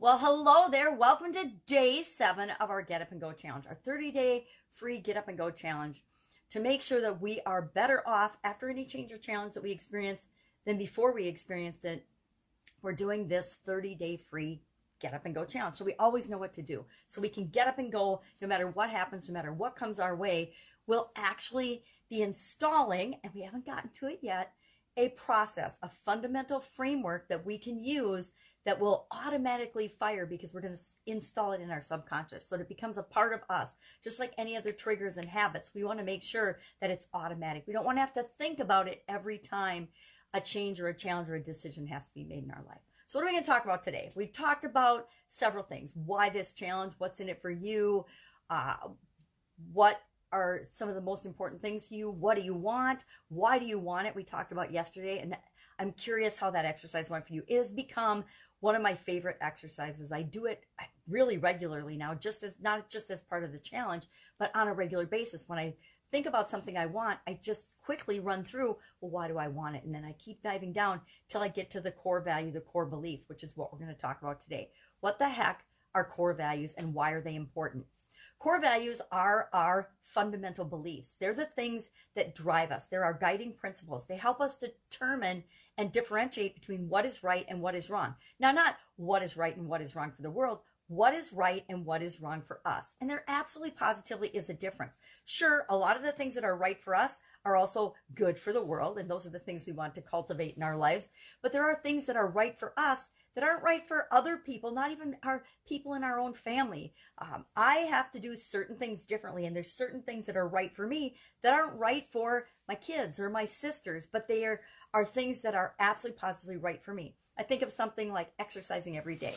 Well, hello there. Welcome to day seven of our Get Up and Go challenge, our 30 day free Get Up and Go challenge to make sure that we are better off after any change or challenge that we experience than before we experienced it. We're doing this 30 day free Get Up and Go challenge. So we always know what to do. So we can get up and go no matter what happens, no matter what comes our way. We'll actually be installing, and we haven't gotten to it yet, a process, a fundamental framework that we can use that will automatically fire because we're going to install it in our subconscious. So that it becomes a part of us just like any other triggers and habits. We want to make sure that it's automatic. We don't want to have to think about it every time a change or a challenge or a decision has to be made in our life. So what are we going to talk about today? We've talked about several things. Why this challenge? What's in it for you? Uh, what are some of the most important things to you? What do you want? Why do you want it? We talked about yesterday and I'm curious how that exercise went for you. It has become one of my favorite exercises. I do it really regularly now, just as not just as part of the challenge, but on a regular basis. When I think about something I want, I just quickly run through, well, why do I want it? And then I keep diving down till I get to the core value, the core belief, which is what we're going to talk about today. What the heck are core values and why are they important? Core values are our fundamental beliefs. They're the things that drive us. They're our guiding principles. They help us determine and differentiate between what is right and what is wrong. Now, not what is right and what is wrong for the world, what is right and what is wrong for us. And there absolutely positively is a difference. Sure, a lot of the things that are right for us are also good for the world, and those are the things we want to cultivate in our lives. But there are things that are right for us that aren't right for other people, not even our people in our own family. Um, I have to do certain things differently, and there's certain things that are right for me that aren't right for my kids or my sisters, but they are, are things that are absolutely positively right for me. I think of something like exercising every day.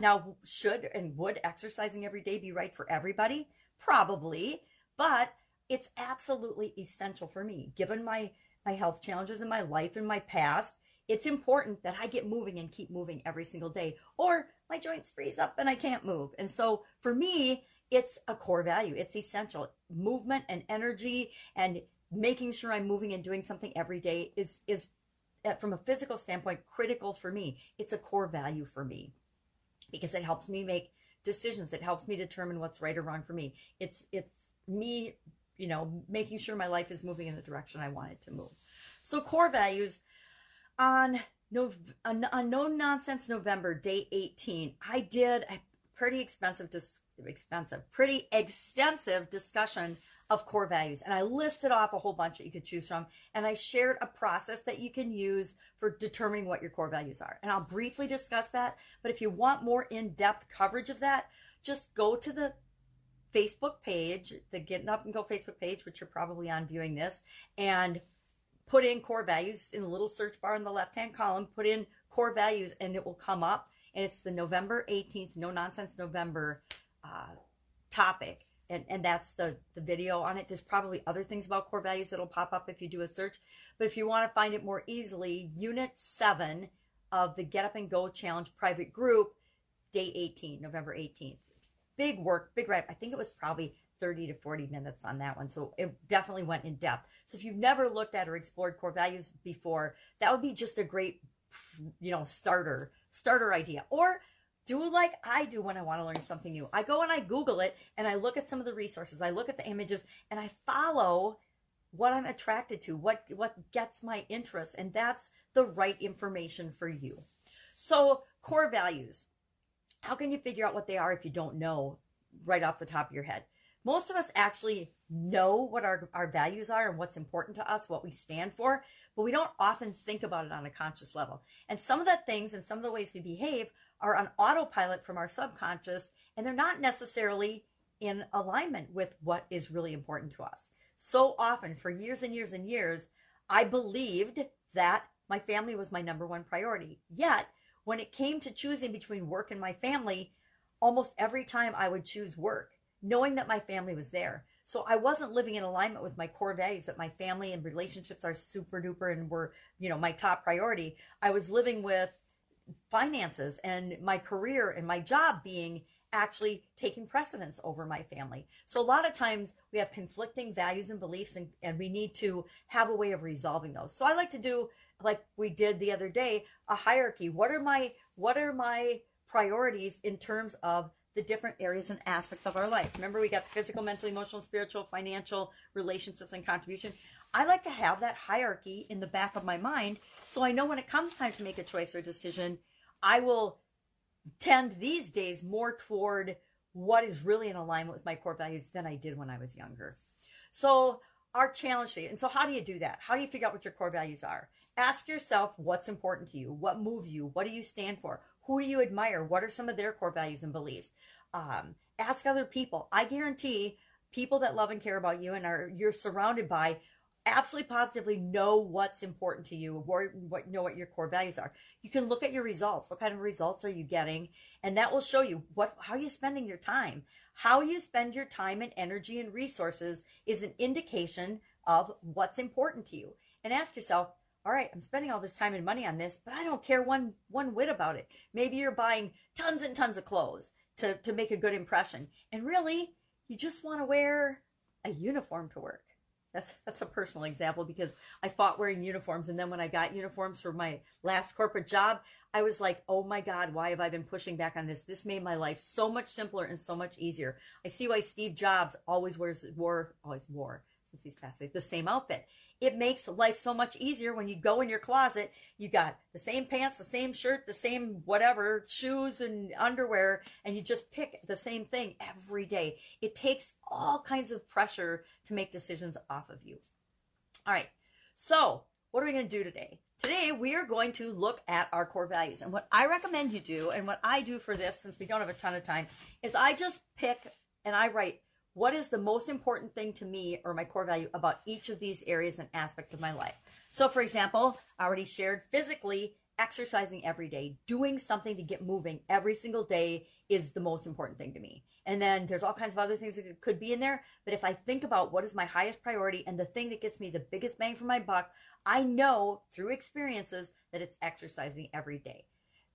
Now, should and would exercising every day be right for everybody? Probably, but it's absolutely essential for me. Given my my health challenges in my life and my past, it's important that I get moving and keep moving every single day, or my joints freeze up and I can't move. And so for me, it's a core value. It's essential. Movement and energy and making sure I'm moving and doing something every day is is uh, from a physical standpoint critical for me. It's a core value for me because it helps me make decisions. It helps me determine what's right or wrong for me. It's it's me, you know, making sure my life is moving in the direction I want it to move. So core values on no on, no nonsense November day 18, I did a pretty expensive dis, expensive, pretty extensive discussion of core values. And I listed off a whole bunch that you could choose from. And I shared a process that you can use for determining what your core values are. And I'll briefly discuss that. But if you want more in depth coverage of that, just go to the Facebook page, the Getting Up and Go Facebook page, which you're probably on viewing this, and put in core values in the little search bar in the left hand column, put in core values, and it will come up. And it's the November 18th, no nonsense November uh, topic and, and that's the, the video on it. There's probably other things about core values that'll pop up if you do a search. But if you want to find it more easily, Unit 7 of the Get Up and Go Challenge private group, day 18, November 18th. Big work, big write. I think it was probably 30 to 40 minutes on that one. So it definitely went in depth. So if you've never looked at or explored core values before, that would be just a great, you know, starter, starter idea. Or do like I do when I want to learn something new. I go and I Google it and I look at some of the resources. I look at the images and I follow what I'm attracted to, what what gets my interest, and that's the right information for you. So, core values. How can you figure out what they are if you don't know right off the top of your head? Most of us actually know what our, our values are and what's important to us, what we stand for, but we don't often think about it on a conscious level. And some of the things and some of the ways we behave are on autopilot from our subconscious, and they're not necessarily in alignment with what is really important to us. So often, for years and years and years, I believed that my family was my number one priority. Yet, when it came to choosing between work and my family, almost every time I would choose work, knowing that my family was there. So I wasn't living in alignment with my core values that my family and relationships are super duper and were, you know, my top priority. I was living with finances and my career and my job being actually taking precedence over my family. So a lot of times we have conflicting values and beliefs and, and we need to have a way of resolving those. So I like to do like we did the other day, a hierarchy. What are my what are my priorities in terms of the different areas and aspects of our life. Remember, we got the physical, mental, emotional, spiritual, financial, relationships, and contribution. I like to have that hierarchy in the back of my mind so I know when it comes time to make a choice or decision, I will tend these days more toward what is really in alignment with my core values than I did when I was younger. So, our challenge today, and so how do you do that? How do you figure out what your core values are? Ask yourself what's important to you, what moves you, what do you stand for, who do you admire, what are some of their core values and beliefs. Um, ask other people. I guarantee people that love and care about you and are you're surrounded by absolutely positively know what's important to you or what know what your core values are you can look at your results what kind of results are you getting and that will show you what how are you spending your time how you spend your time and energy and resources is an indication of what's important to you. And ask yourself all right i'm spending all this time and money on this but i don't care one one whit about it. Maybe you're buying tons and tons of clothes to to make a good impression. And really you just want to wear a uniform to work that's that's a personal example because I fought wearing uniforms, and then when I got uniforms for my last corporate job, I was like, "Oh my God, why have I been pushing back on this? This made my life so much simpler and so much easier." I see why Steve Jobs always wears wore always wore since he's passed away the same outfit. It makes life so much easier when you go in your closet. You got the same pants the same shirt the same whatever shoes and underwear and you just pick the same thing every day. It takes all kinds of pressure to make decisions off of you. All right. So what are we going to do today? Today we are going to look at our core values. And what i recommend you do and what i do for this since we don't have a ton of time is i just pick and i write what is the most important thing to me or my core value about each of these areas and aspects of my life. So, for example, I already shared physically exercising every day, doing something to get moving every single day is the most important thing to me. And then there's all kinds of other things that could be in there. But if I think about what is my highest priority and the thing that gets me the biggest bang for my buck, I know through experiences that it's exercising every day.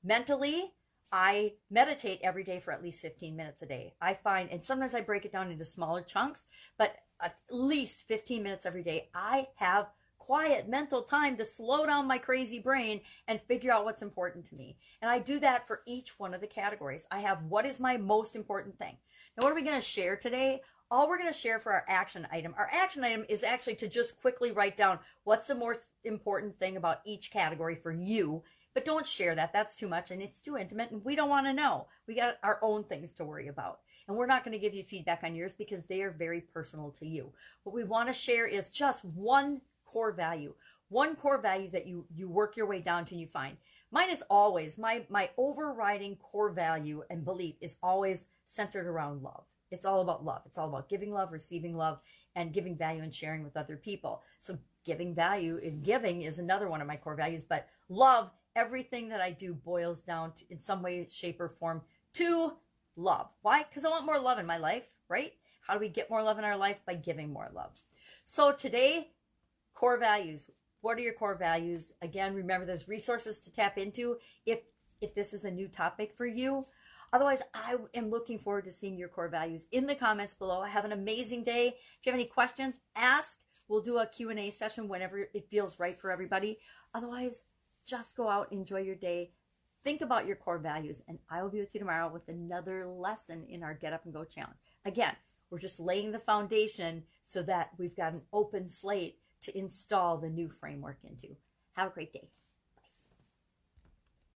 Mentally, I meditate every day for at least 15 minutes a day. I find, and sometimes I break it down into smaller chunks, but at least 15 minutes every day, I have quiet mental time to slow down my crazy brain and figure out what's important to me. And I do that for each one of the categories. I have what is my most important thing. Now, what are we going to share today? All we're going to share for our action item, our action item is actually to just quickly write down what's the most important thing about each category for you but don't share that. That's too much and it's too intimate and we don't want to know. We got our own things to worry about. And we're not going to give you feedback on yours because they are very personal to you. What we want to share is just one core value. One core value that you you work your way down to and you find. Mine is always my my overriding core value and belief is always centered around love. It's all about love. It's all about giving love, receiving love, and giving value and sharing with other people. So giving value and giving is another one of my core values, but love everything that I do boils down to, in some way, shape, or form to love. Why? Because I want more love in my life, right? How do we get more love in our life? By giving more love. So today, core values. What are your core values? Again, remember there's resources to tap into if if this is a new topic for you. Otherwise, I am looking forward to seeing your core values in the comments below. Have an amazing day. If you have any questions, ask. We'll do a Q&A session whenever it feels right for everybody. Otherwise, just go out, enjoy your day, think about your core values, and I will be with you tomorrow with another lesson in our Get Up and Go challenge. Again, we're just laying the foundation so that we've got an open slate to install the new framework into. Have a great day.